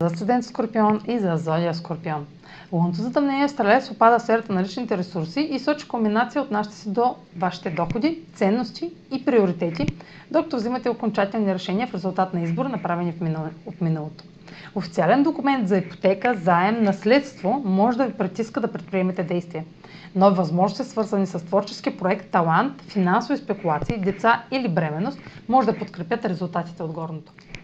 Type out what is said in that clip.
Асцендент Скорпион и за Зодия Скорпион. Лунното затъмнение в Стрелец опада сферата на личните ресурси и сочи комбинация от нашите си до вашите доходи, ценности и приоритети, докато взимате окончателни решения в резултат на избор, направени от миналото. Официален документ за ипотека, заем, наследство може да ви притиска да предприемете действия. Нови възможности, свързани с творчески проект, талант, финансови спекулации, деца или бременност, може да подкрепят резултатите от горното.